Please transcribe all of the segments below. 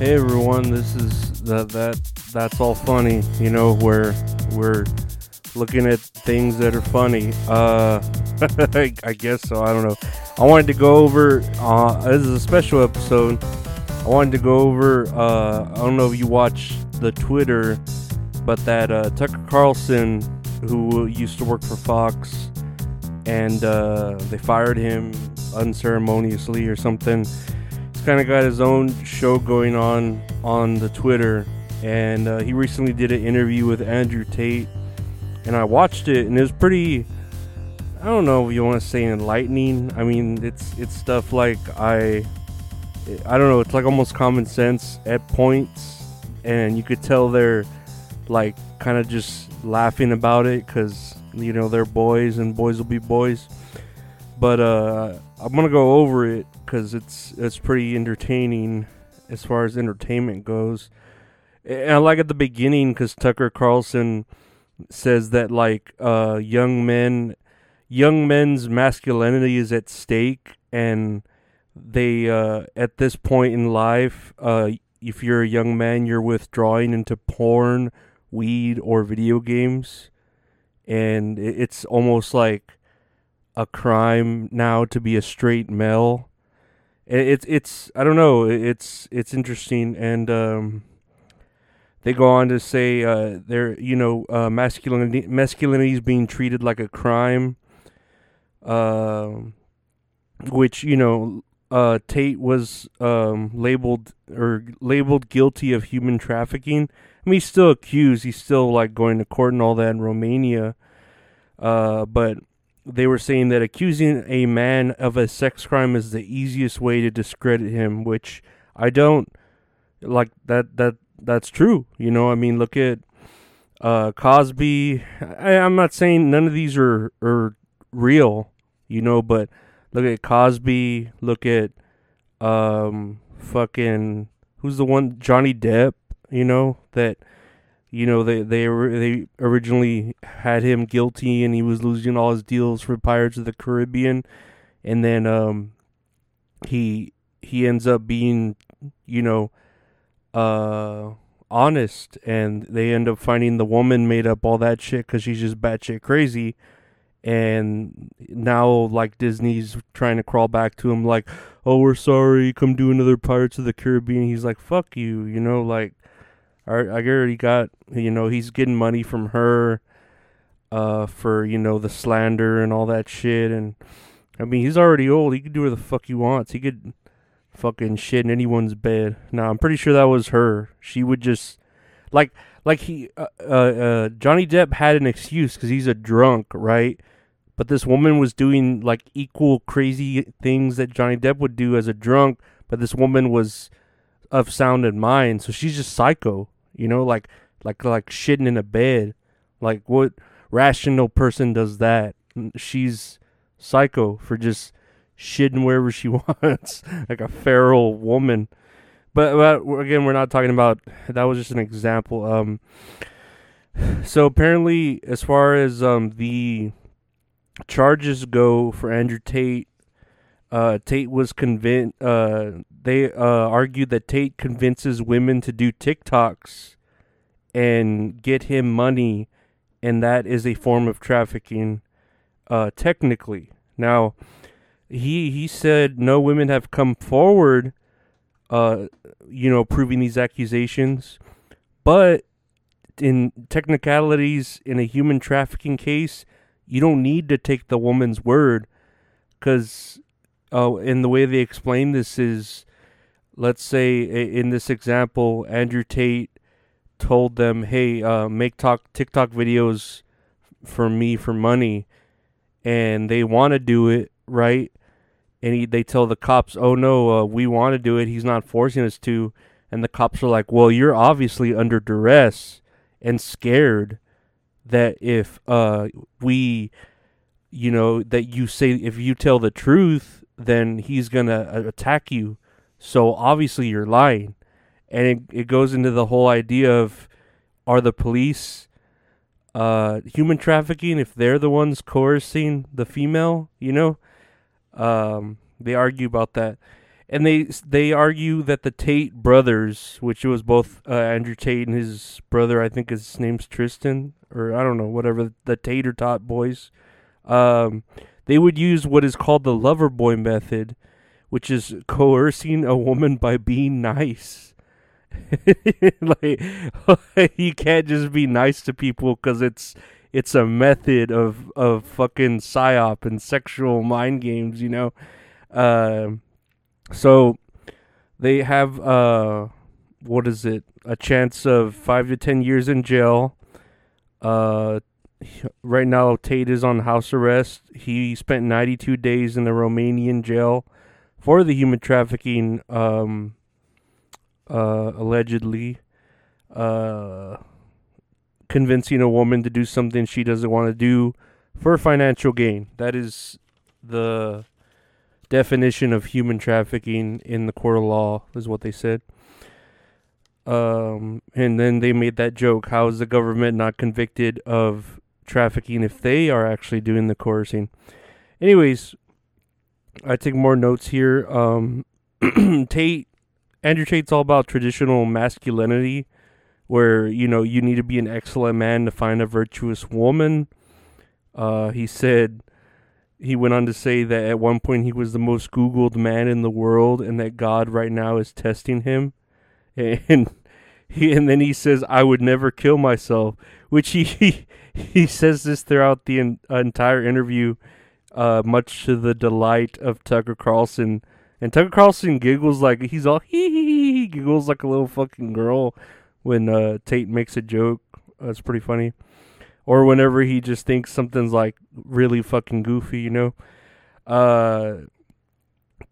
Hey everyone, this is that that that's all funny. You know where we're looking at things that are funny. Uh, I, guess so. I don't know. I wanted to go over. Uh, this is a special episode. I wanted to go over. Uh, I don't know if you watch the Twitter, but that uh, Tucker Carlson, who used to work for Fox, and uh, they fired him unceremoniously or something. Kind of got his own show going on on the Twitter, and uh, he recently did an interview with Andrew Tate, and I watched it, and it was pretty. I don't know if you want to say enlightening. I mean, it's it's stuff like I, I don't know. It's like almost common sense at points, and you could tell they're like kind of just laughing about it because you know they're boys and boys will be boys. But uh, I'm gonna go over it because it's it's pretty entertaining as far as entertainment goes. And I like at the beginning because Tucker Carlson says that like uh, young men, young men's masculinity is at stake, and they uh, at this point in life, uh, if you're a young man, you're withdrawing into porn, weed, or video games, and it's almost like a crime now to be a straight male. It's it's I don't know. It's it's interesting, and um, they go on to say uh, they're you know uh, masculinity masculinity is being treated like a crime, uh, which you know uh, Tate was um, labeled or labeled guilty of human trafficking. I mean, he's still accused. He's still like going to court and all that in Romania. Uh, but they were saying that accusing a man of a sex crime is the easiest way to discredit him, which I don't like that that that's true. You know, I mean, look at uh, Cosby. I, I'm not saying none of these are are real, you know, but look at Cosby. Look at um fucking who's the one Johnny Depp. You know that you know they they they originally had him guilty and he was losing all his deals for Pirates of the Caribbean. And then um he he ends up being you know uh honest and they end up finding the woman made up all that shit cuz she's just batshit crazy. And now like Disney's trying to crawl back to him like oh we're sorry come do another Pirates of the Caribbean. He's like fuck you you know like I already got you know he's getting money from her uh for you know the slander and all that shit. And I mean he's already old. He could do whatever the fuck he wants. He could fucking shit in anyone's bed. Now I'm pretty sure that was her. She would just like like he uh, uh, uh Johnny Depp had an excuse cuz he's a drunk right? But this woman was doing like equal crazy things that Johnny Depp would do as a drunk but this woman was of sound and mind so she's just psycho you know, like like like shitting in a bed. Like what rational person does that? She's psycho for just shitting wherever she wants, like a feral woman. But, but again, we're not talking about that. Was just an example. Um, so apparently, as far as um the charges go for Andrew Tate, uh, Tate was convinced. Uh, they uh, argued that Tate convinces women to do TikToks and get him money, and that is a form of trafficking, uh, technically. Now, he he said no women have come forward, uh, you know, proving these accusations, but in technicalities in a human trafficking case, you don't need to take the woman's word, because, uh, in the way they explain this is let's say in this example, Andrew Tate told them, "Hey, uh, make talk TikTok videos for me for money," and they want to do it, right? And he, they tell the cops, "Oh no, uh, we want to do it. He's not forcing us to." And the cops are like, "Well, you're obviously under duress and scared that if uh, we, you know, that you say if you tell the truth, then he's gonna uh, attack you." So obviously you're lying. And it, it goes into the whole idea of are the police uh, human trafficking if they're the ones coercing the female, you know? Um, they argue about that. and they they argue that the Tate brothers, which it was both uh, Andrew Tate and his brother, I think his name's Tristan, or I don't know, whatever the Tater Tot boys, um, they would use what is called the lover boy method, which is coercing a woman by being nice. like you can't just be nice to people because it's it's a method of of fucking psyop and sexual mind games, you know. Uh, so they have uh, what is it? A chance of five to ten years in jail. Uh, right now Tate is on house arrest. He spent 92 days in the Romanian jail for the human trafficking, um, uh, allegedly, uh, convincing a woman to do something she doesn't want to do for financial gain. That is the definition of human trafficking in the court of law, is what they said. Um, and then they made that joke: How is the government not convicted of trafficking if they are actually doing the coercing. Anyways, I take more notes here. Um, Tate, Andrew Tate's all about traditional masculinity, where you know you need to be an excellent man to find a virtuous woman. Uh, he said he went on to say that at one point he was the most Googled man in the world, and that God right now is testing him. And he, and then he says, "I would never kill myself," which he he says this throughout the en- entire interview, uh, much to the delight of Tucker Carlson. And Tucker Carlson giggles like he's all he giggles like a little fucking girl when uh, Tate makes a joke. That's pretty funny. Or whenever he just thinks something's like really fucking goofy, you know. Uh,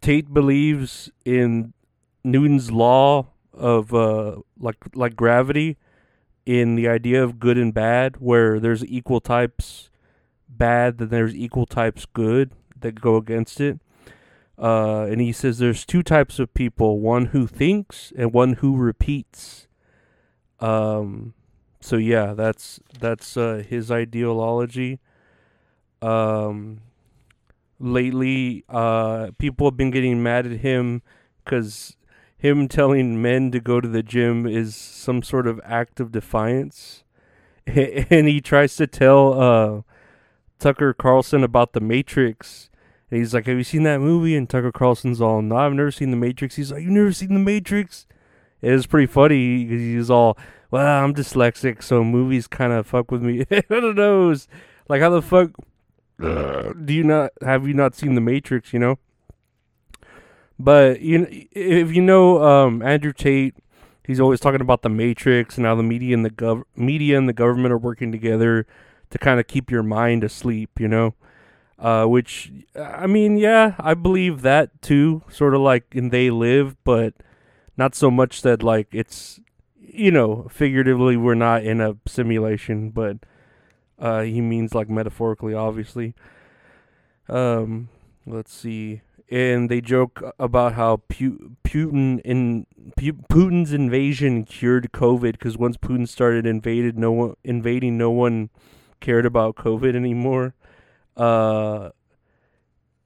Tate believes in Newton's law of uh, like like gravity in the idea of good and bad, where there's equal types bad, then there's equal types good that go against it. Uh, and he says there's two types of people: one who thinks and one who repeats. Um, so yeah, that's that's uh, his ideology. Um, lately, uh, people have been getting mad at him because him telling men to go to the gym is some sort of act of defiance. And he tries to tell uh, Tucker Carlson about the Matrix. And he's like, Have you seen that movie? And Tucker Carlson's all, No, I've never seen the Matrix. He's like, You've never seen the Matrix? It was pretty funny because he's all, Well, I'm dyslexic, so movies kind of fuck with me. I don't know. Like, how the fuck do you not have you not seen the Matrix, you know? But you if you know um, Andrew Tate, he's always talking about the Matrix and how the media and the gov- media and the government are working together to kind of keep your mind asleep. You know, uh, which I mean, yeah, I believe that too. Sort of like in They Live, but not so much that like it's you know figuratively we're not in a simulation, but uh, he means like metaphorically, obviously. Um, let's see and they joke about how Putin in Putin's invasion cured COVID because once Putin started invaded no one invading, no one cared about COVID anymore. Uh,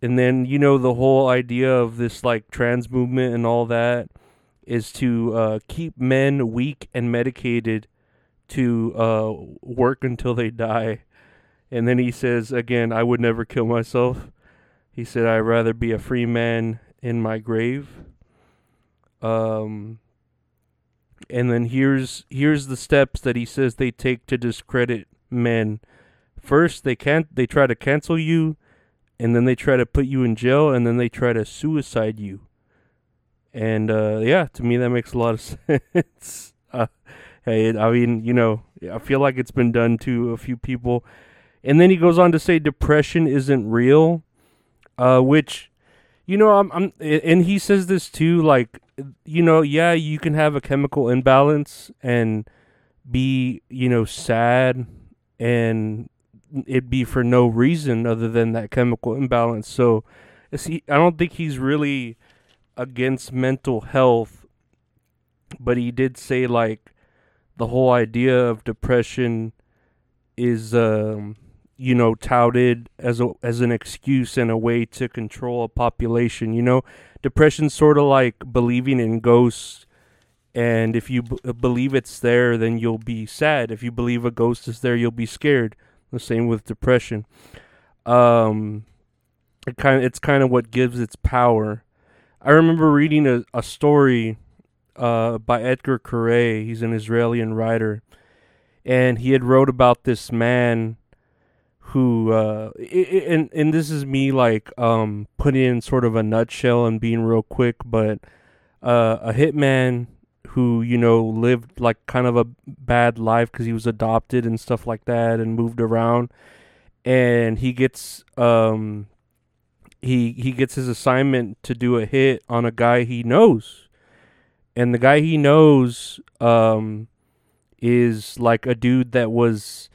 and then you know the whole idea of this like trans movement and all that is to uh, keep men weak and medicated to uh, work until they die. And then he says again, "I would never kill myself." He said, I'd rather be a free man in my grave. Um, and then here's here's the steps that he says they take to discredit men. First, they can't they try to cancel you, and then they try to put you in jail, and then they try to suicide you. And uh, yeah, to me that makes a lot of sense. uh, hey, I mean, you know, I feel like it's been done to a few people. And then he goes on to say depression isn't real uh, which you know I'm, I'm and he says this too like you know yeah you can have a chemical imbalance and be you know sad and it be for no reason other than that chemical imbalance. So see i don't think he's really against mental health but he did say like the whole idea of depression is um you know touted as a as an excuse and a way to control a population. You know, depression's sort of like believing in ghosts. And if you b- uh, believe it's there, then you'll be sad. If you believe a ghost is there, you'll be scared. The same with depression. Um, it kind of it's kind of what gives its power. I remember reading a, a story uh, by Etgar Keret. He's an Israeli writer, and he had wrote about this man who uh, and and this is me like um putting in sort of a nutshell and being real quick, but uh, a hitman who you know lived like kind of a bad life because he was adopted and stuff like that and moved around. And he gets um he he gets his assignment to do a hit on a guy he knows. And the guy he knows um is like a dude that was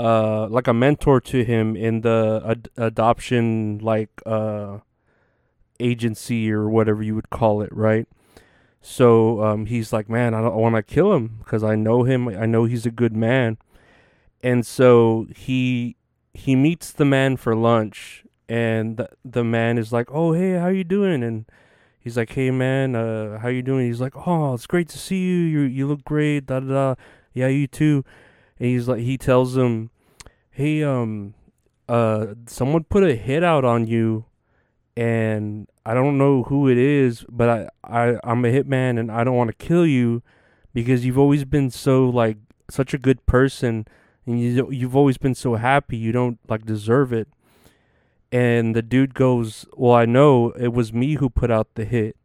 uh like a mentor to him in the ad- adoption like uh agency or whatever you would call it right so um, he's like, man, I don't want to kill him because I know him. I know he's a good man. And so he he meets the man for lunch, and the, the man is like, oh hey, how you doing? And he's like, hey man, uh, how you doing? He's like, oh, it's great to see you. You you look great. Da da da. Yeah, you too. And he's like, he tells him, hey um, uh, someone put a hit out on you, and I don't know who it is, but I, I I'm a hitman and I don't want to kill you because you've always been so like such a good person and you you've always been so happy. You don't like deserve it. And the dude goes, "Well, I know it was me who put out the hit."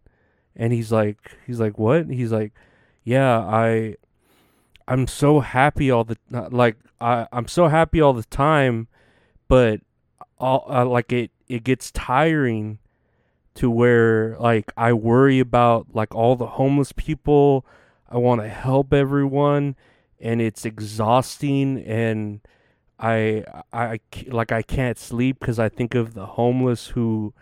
And he's like he's like, "What?" He's like, "Yeah, I I'm so happy all the like I I'm so happy all the time, but all uh, like it it gets tiring to where like I worry about like all the homeless people. I want to help everyone and it's exhausting and I I like I can't sleep cuz I think of the homeless who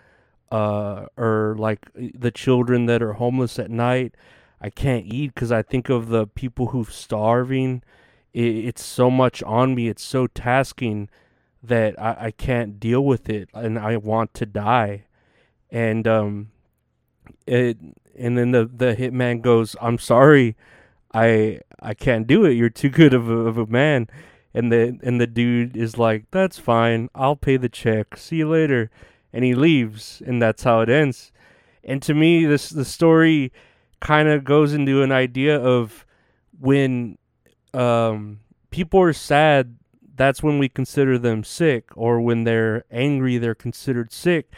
uh or like the children that are homeless at night. I can't eat cuz I think of the people who've starving. It, it's so much on me. It's so tasking that I, I can't deal with it and I want to die and um, it and then the the hitman goes, "I'm sorry, I I can't do it. You're too good of a, of a man." And the and the dude is like, "That's fine. I'll pay the check. See you later." And he leaves, and that's how it ends. And to me, this the story kind of goes into an idea of when um, people are sad, that's when we consider them sick, or when they're angry, they're considered sick.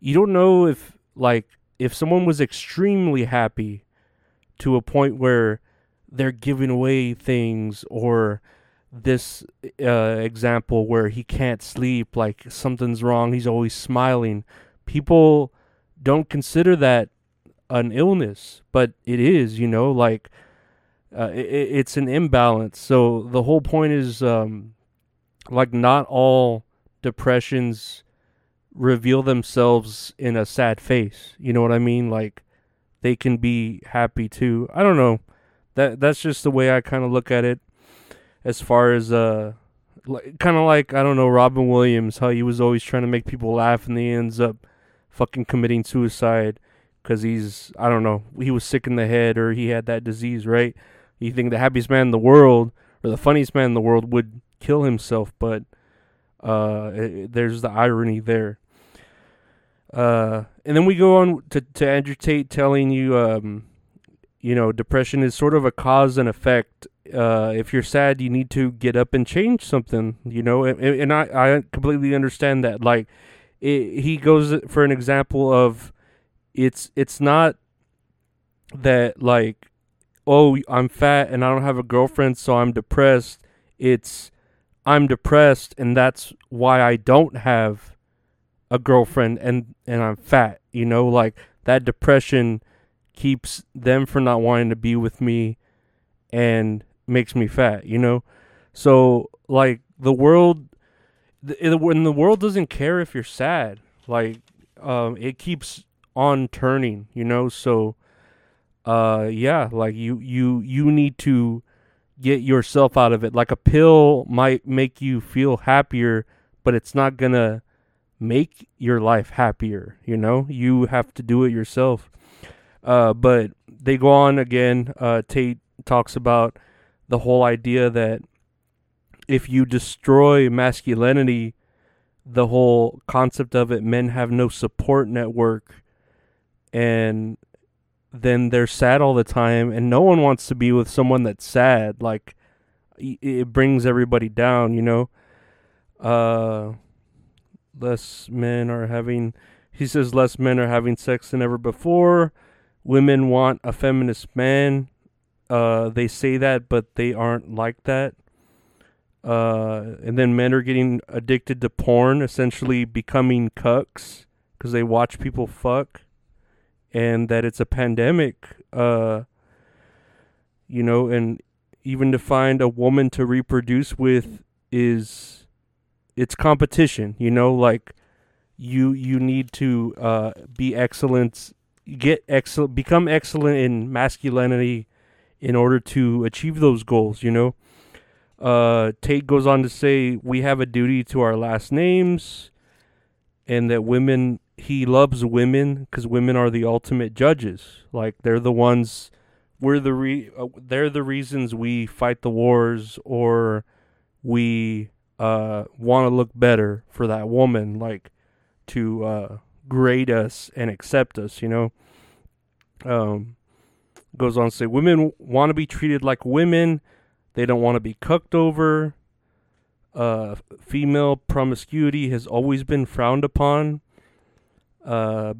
You don't know if like if someone was extremely happy to a point where they're giving away things or this uh, example where he can't sleep like something's wrong he's always smiling. People don't consider that an illness but it is you know like uh, it, it's an imbalance so the whole point is um, like not all depressions reveal themselves in a sad face. You know what I mean? Like they can be happy too. I don't know. That that's just the way I kind of look at it. As far as uh, like, kind of like I don't know Robin Williams, how he was always trying to make people laugh and he ends up fucking committing suicide because he's I don't know he was sick in the head or he had that disease, right? You think the happiest man in the world or the funniest man in the world would kill himself, but uh, it, there's the irony there. Uh, and then we go on to, to Andrew Tate telling you, um, you know, depression is sort of a cause and effect. Uh, if you're sad, you need to get up and change something, you know, and, and I, I completely understand that. Like, it, he goes for an example of it's it's not that like oh I'm fat and I don't have a girlfriend so I'm depressed. It's I'm depressed and that's why I don't have a girlfriend and and I'm fat, you know, like that depression keeps them from not wanting to be with me and makes me fat, you know? So like the world the, when the world doesn't care if you're sad, like um it keeps on turning, you know? So uh yeah, like you you you need to get yourself out of it. Like a pill might make you feel happier, but it's not gonna make your life happier. You know, you have to do it yourself. Uh, but they go on again. Uh, Tate talks about the whole idea that if you destroy masculinity, the whole concept of it, men have no support network, and then they're sad all the time, and no one wants to be with someone that's sad. Like it brings everybody down, you know. Uh, less men are having. He says less men are having sex than ever before. Women want a feminist man. Uh, they say that, but they aren't like that. Uh, and then men are getting addicted to porn, essentially becoming cucks because they watch people fuck and that it's a pandemic. Uh, you know, and even to find a woman to reproduce with is it's competition. You know, like you you need to uh, be excellent, get excellent, become excellent in masculinity in order to achieve those goals. You know. Uh, Tate goes on to say, We have a duty to our last names, and that women he loves women because women are the ultimate judges. Like they're the ones we're the re uh, they're the reasons we fight the wars or we uh want to look better for that woman like to uh grade us and accept us, you know. Um goes on to say women want to be treated like women. They don't want to be cooked over. Uh female promiscuity has always been frowned upon uh,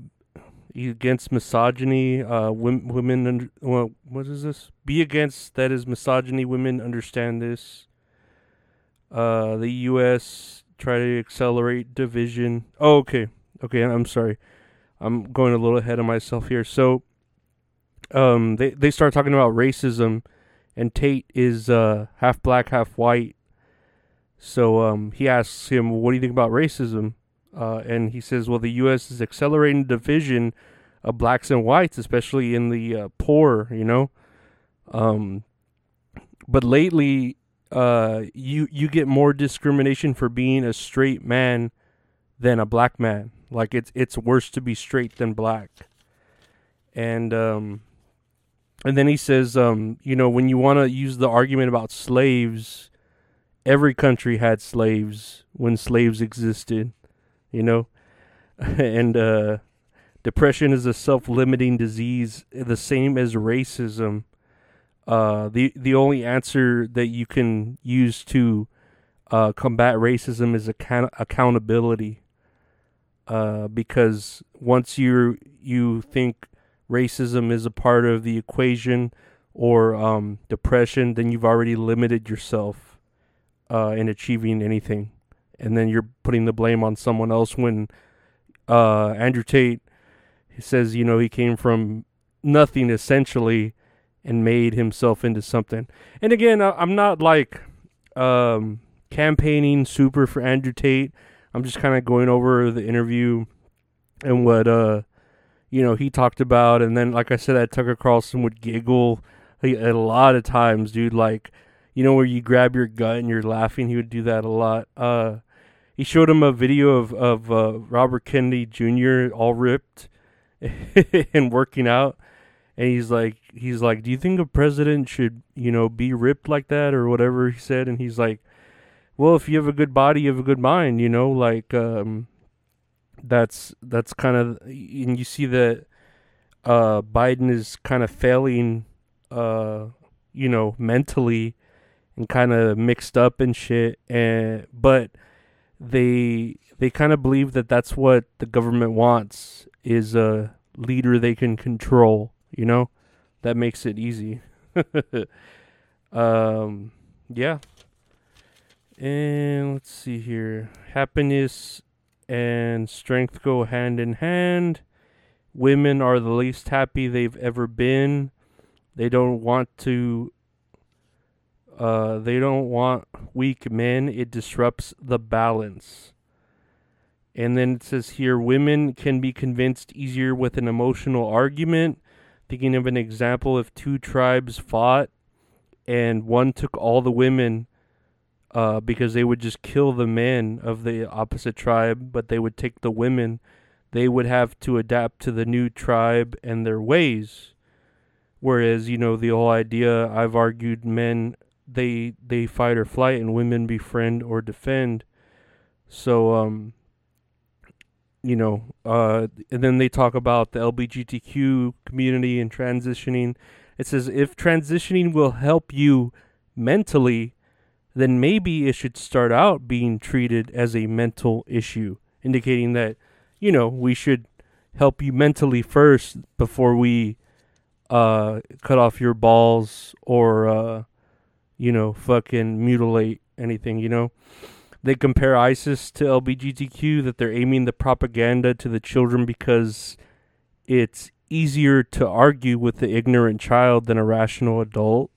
against misogyny. Uh, women, women well, what is this? Be against that is misogyny. Women understand this. Uh, the U.S. try to accelerate division. Oh, okay, okay. I'm sorry. I'm going a little ahead of myself here. So, um, they they start talking about racism, and Tate is uh half black, half white. So um, he asks him, "What do you think about racism?" Uh, and he says, well, the U.S. is accelerating division of blacks and whites, especially in the uh, poor, you know. Um, but lately, uh, you you get more discrimination for being a straight man than a black man. Like it's it's worse to be straight than black. And um, and then he says, um, you know, when you want to use the argument about slaves, every country had slaves when slaves existed you know, and uh, depression is a self-limiting disease, the same as racism. Uh, the the only answer that you can use to uh, combat racism is account- accountability. Uh, because once you you think racism is a part of the equation or um, depression, then you've already limited yourself uh, in achieving anything and then you're putting the blame on someone else when uh, Andrew Tate says, you know, he came from nothing essentially and made himself into something. And again, I'm not like um, campaigning super for Andrew Tate. I'm just kind of going over the interview and what uh, you know he talked about, and then like I said, that Tucker Carlson would giggle a lot of times, dude. Like you know where you grab your gut and you're laughing. He would do that a lot. Uh, he showed him a video of of uh, Robert Kennedy Jr. all ripped and working out, and he's like, he's like, do you think a president should, you know, be ripped like that or whatever he said? And he's like, well, if you have a good body, you have a good mind, you know, like um, that's that's kind of, and you see that uh, Biden is kind of failing, uh, you know, mentally and kind of mixed up and shit, and but they they kind of believe that that's what the government wants is a leader they can control. You know, that makes it easy. um, yeah. And let's see here. Happiness and strength go hand in hand. Women are the least happy they've ever been. They don't want to uh, they don't want weak men. It disrupts the balance. And then it says here women can be convinced easier with an emotional argument. Thinking of an example, if two tribes fought and one took all the women uh, because they would just kill the men of the opposite tribe, but they would take the women. They would have to adapt to the new tribe and their ways. Whereas, you know, the whole idea I've argued men they they fight or flight and women befriend or defend. So um you know, uh and then they talk about the LGBTQ community and transitioning. It says if transitioning will help you mentally, then maybe it should start out being treated as a mental issue, indicating that, you know, we should help you mentally first before we uh, cut off your balls or, uh, you know, fucking mutilate anything, you know? They compare ISIS to LGBTQ, that they're aiming the propaganda to the children because it's easier to argue with the ignorant child than a rational adult.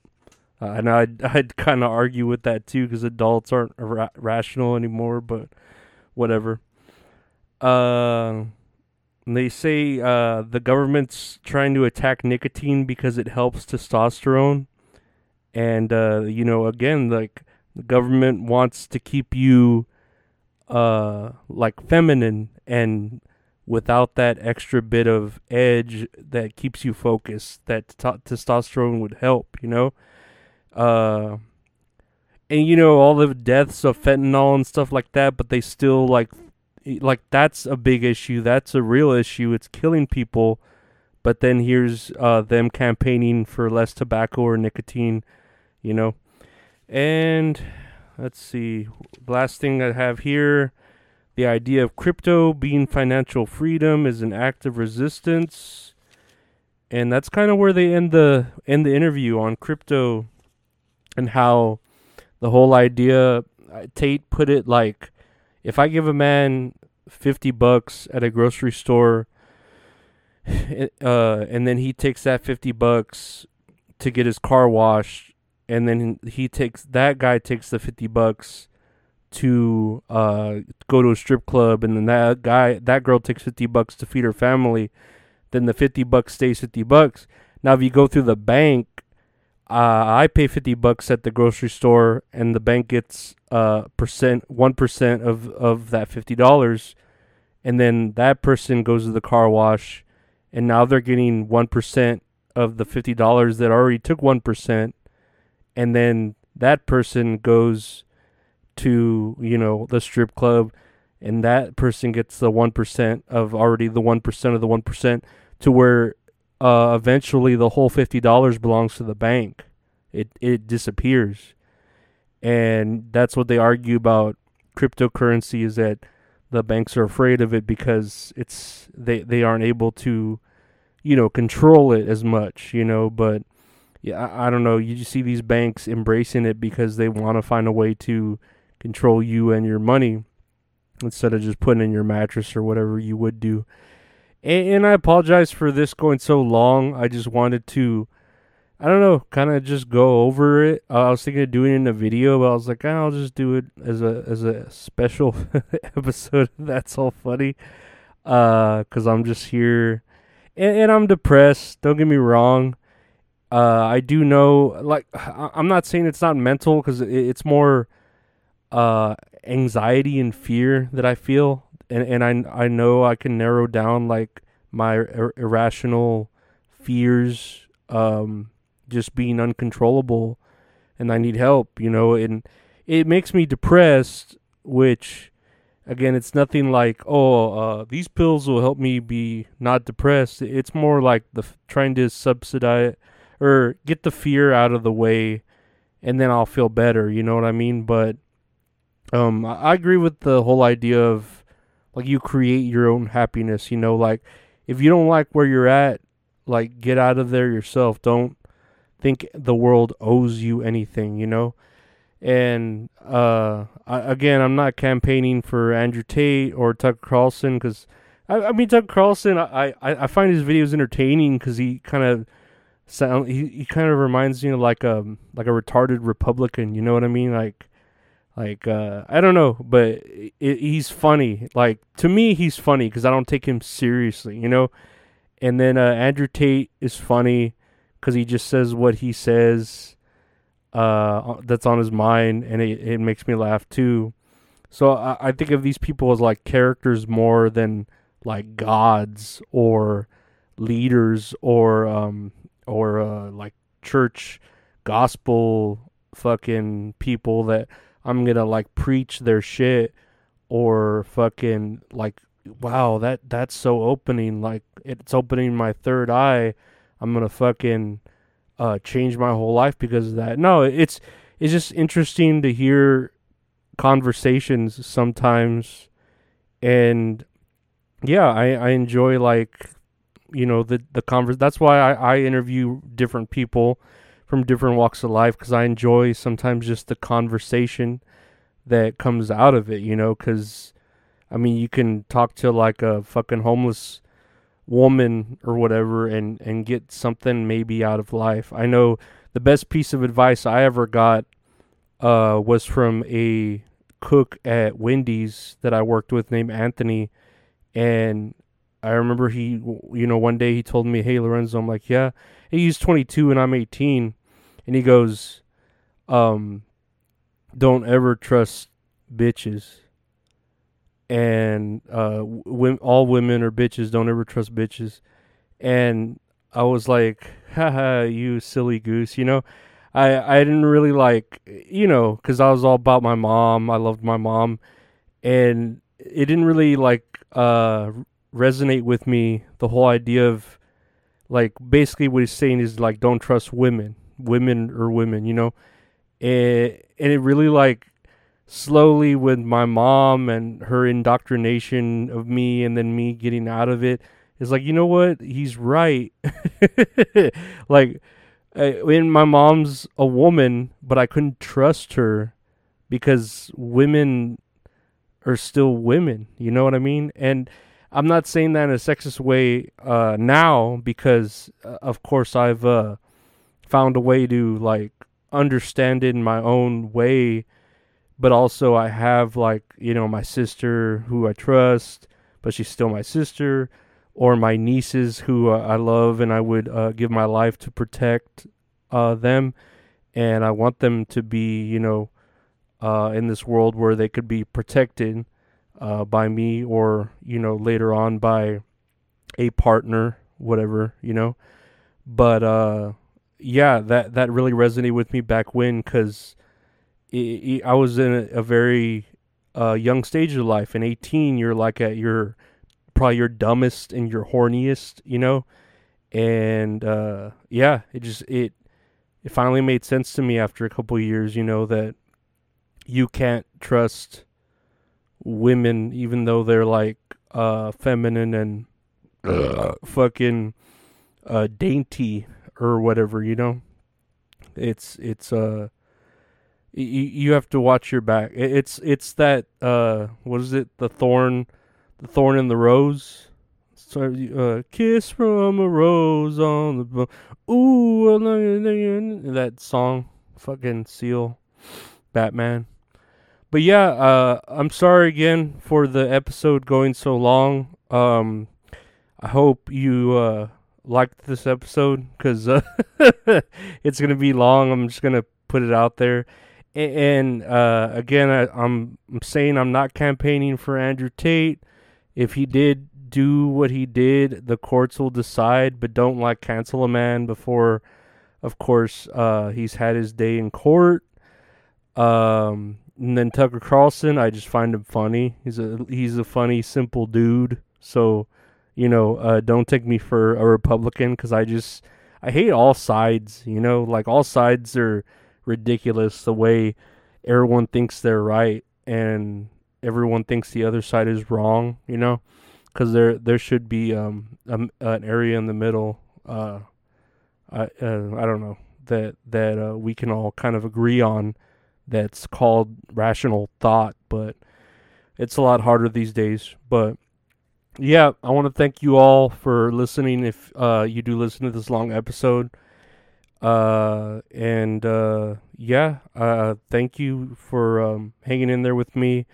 Uh, and I'd I'd kind of argue with that too because adults aren't ra- rational anymore. But whatever. Uh, they say uh, the government's trying to attack nicotine because it helps testosterone, and uh, you know, again, like the government wants to keep you uh like feminine and without that extra bit of edge that keeps you focused that t- testosterone would help you know uh, and you know all the deaths of fentanyl and stuff like that, but they still like like that's a big issue. That's a real issue. It's killing people. But then here's uh, them campaigning for less tobacco or nicotine, you know. And let's see. Last thing I have here the idea of crypto being financial freedom is an act of resistance. And that's kind of where they end the end the interview on crypto and how the whole idea uh, Tate put it like if I give a man 50 bucks at a grocery store uh, and then he takes that 50 bucks to get his car washed and then he takes that guy takes the 50 bucks to uh, go to a strip club and then that guy that girl takes 50 bucks to feed her family then the 50 bucks stays 50 bucks. Now if you go through the bank uh, I pay fifty bucks at the grocery store, and the bank gets uh percent one percent of of that fifty dollars, and then that person goes to the car wash, and now they're getting one percent of the fifty dollars that already took one percent, and then that person goes to you know the strip club, and that person gets the one percent of already the one percent of the one percent to where uh, eventually the whole fifty dollars belongs to the bank. It it disappears, and that's what they argue about cryptocurrency is that the banks are afraid of it because it's they they aren't able to, you know, control it as much. You know, but yeah, I, I don't know. You just see these banks embracing it because they want to find a way to control you and your money instead of just putting in your mattress or whatever you would do. And, and I apologize for this going so long. I just wanted to, I don't know, kind of just go over it. Uh, I was thinking of doing it in a video, but I was like, I'll just do it as a as a special episode. That's all funny, uh, cause I'm just here, and, and I'm depressed. Don't get me wrong. Uh, I do know, like, I'm not saying it's not mental, cause it's more, uh, anxiety and fear that I feel and and I I know I can narrow down like my ir- irrational fears um just being uncontrollable and I need help, you know, and it makes me depressed which again it's nothing like oh uh, these pills will help me be not depressed. It's more like the trying to subsidize or get the fear out of the way and then I'll feel better you know what I mean? But um I, agree with the whole idea of like you create your own happiness you know? Like if you don't like where you're at like get out of there yourself. Don't think the world owes you anything you know? And uh I, again i'm not campaigning for andrew tate or tucker carlson because I, I mean tucker carlson i i, I find his videos entertaining because he kind of sound he, he kind of reminds me of like a um, like a retarded republican you know what i mean like like uh, I don't know, but it, he's funny. Like to me, he's funny because I don't take him seriously, you know. And then uh, Andrew Tate is funny because he just says what he says. uh, that's on his mind, and it, it makes me laugh too. So I, I think of these people as like characters more than like gods or leaders or um or uh, like church gospel fucking people that I'm gonna like preach their shit or fucking like wow that that's so opening like it's opening my third eye. I'm gonna fucking uh change my whole life because of that. No it's it's just interesting to hear conversations sometimes. And yeah I I enjoy like you know the the converse that's why I I interview different people from different walks of life because I enjoy sometimes just the conversation that comes out of it, you know, because I mean, you can talk to like a fucking homeless woman or whatever and, and get something maybe out of life. I know the best piece of advice I ever got uh, was from a cook at Wendy's that I worked with named Anthony. And I remember he, you know, one day he told me, Hey, Lorenzo, I'm like, yeah, he's 22 and I'm 18 and he goes, um, "Don't ever trust bitches." And uh, w- all women are bitches. Don't ever trust bitches. And I was like, "Haha, you silly goose," you know. I I didn't really like, you know, because I was all about my mom. I loved my mom, and it didn't really like uh resonate with me. The whole idea of like basically what he's saying is like don't trust women women or women, you know. And, and it really like slowly with my mom and her indoctrination of me and then me getting out of it is like, you know what? He's right. like when my mom's a woman, but I couldn't trust her because women are still women. You know what I mean? And I'm not saying that in a sexist way uh, now because, uh, of course, I've uh, found a way to like understand it in my own way. But also I have like you know my sister who I trust but she's still my sister or my nieces who uh, I love and I would uh, give my life to protect uh, them. And I want them to be you know in this world where they could be protected uh, by me or you know later on by a partner whatever you know but uh yeah, that that really resonated with me back when because I was in a, a very uh, young stage of life. In 18, you're like at your probably your dumbest and your horniest, you know. And uh, yeah, it just it it finally made sense to me after a couple years, you know, that you can't trust women even though they're like uh feminine and uh, fucking uh dainty or whatever, you know. It's it's uh you, you have to watch your back. It's it's that uh what is it? The thorn the thorn in the rose. So uh kiss from a rose on the bo- ooh that song fucking seal Batman. But yeah, uh I'm sorry again for the episode going so long. Um I hope you uh liked this episode because uh, it's gonna be long. I'm just gonna put it out there. And uh, again, I, I'm I'm saying I'm not campaigning for Andrew Tate. If he did do what he did, the courts will decide. But don't like cancel a man before, of course, uh, he's had his day in court. Um, and then Tucker Carlson, I just find him funny. He's a he's a funny, simple dude. So you know, uh, don't take me for a Republican because I just I hate all sides. You know, like all sides are ridiculous. The way everyone thinks they're right and everyone thinks the other side is wrong. You know, because there there should be um an area in the middle. Uh, I uh, I don't know that that uh, we can all kind of agree on. That's called rational thought, but it's a lot harder these days. But yeah, I want to thank you all for listening. If uh, you do listen to this long episode, uh, and uh, yeah, uh, thank you for um, hanging in there with me.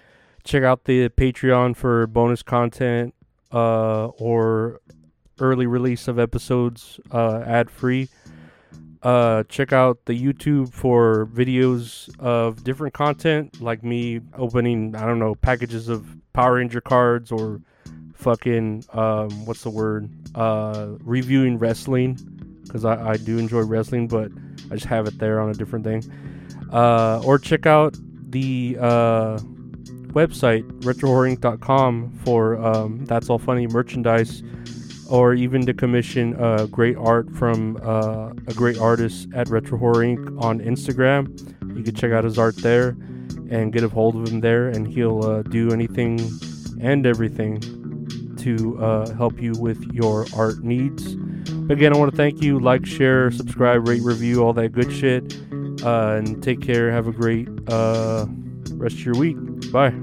Check out the Patreon for bonus content uh, or early release of episodes uh, ad free. Uh, check out the YouTube for videos of different content, like me opening, I don't know, packages of Power Ranger cards or fucking, um, what's the word? Uh, reviewing wrestling, because I, I do enjoy wrestling, but I just have it there on a different thing. Uh, or check out the uh, website, retrohorrorinc.com, for um, That's All Funny merchandise or even to commission uh, great art from uh, a great artist at Retro Horror Inc. on Instagram. You can check out his art there and get a hold of him there, and he'll uh, do anything and everything to uh, help you with your art needs. Again, I want to thank you. Like, share, subscribe, rate, review, all that good shit. Uh, and take care. Have a great uh, rest of your week. Bye.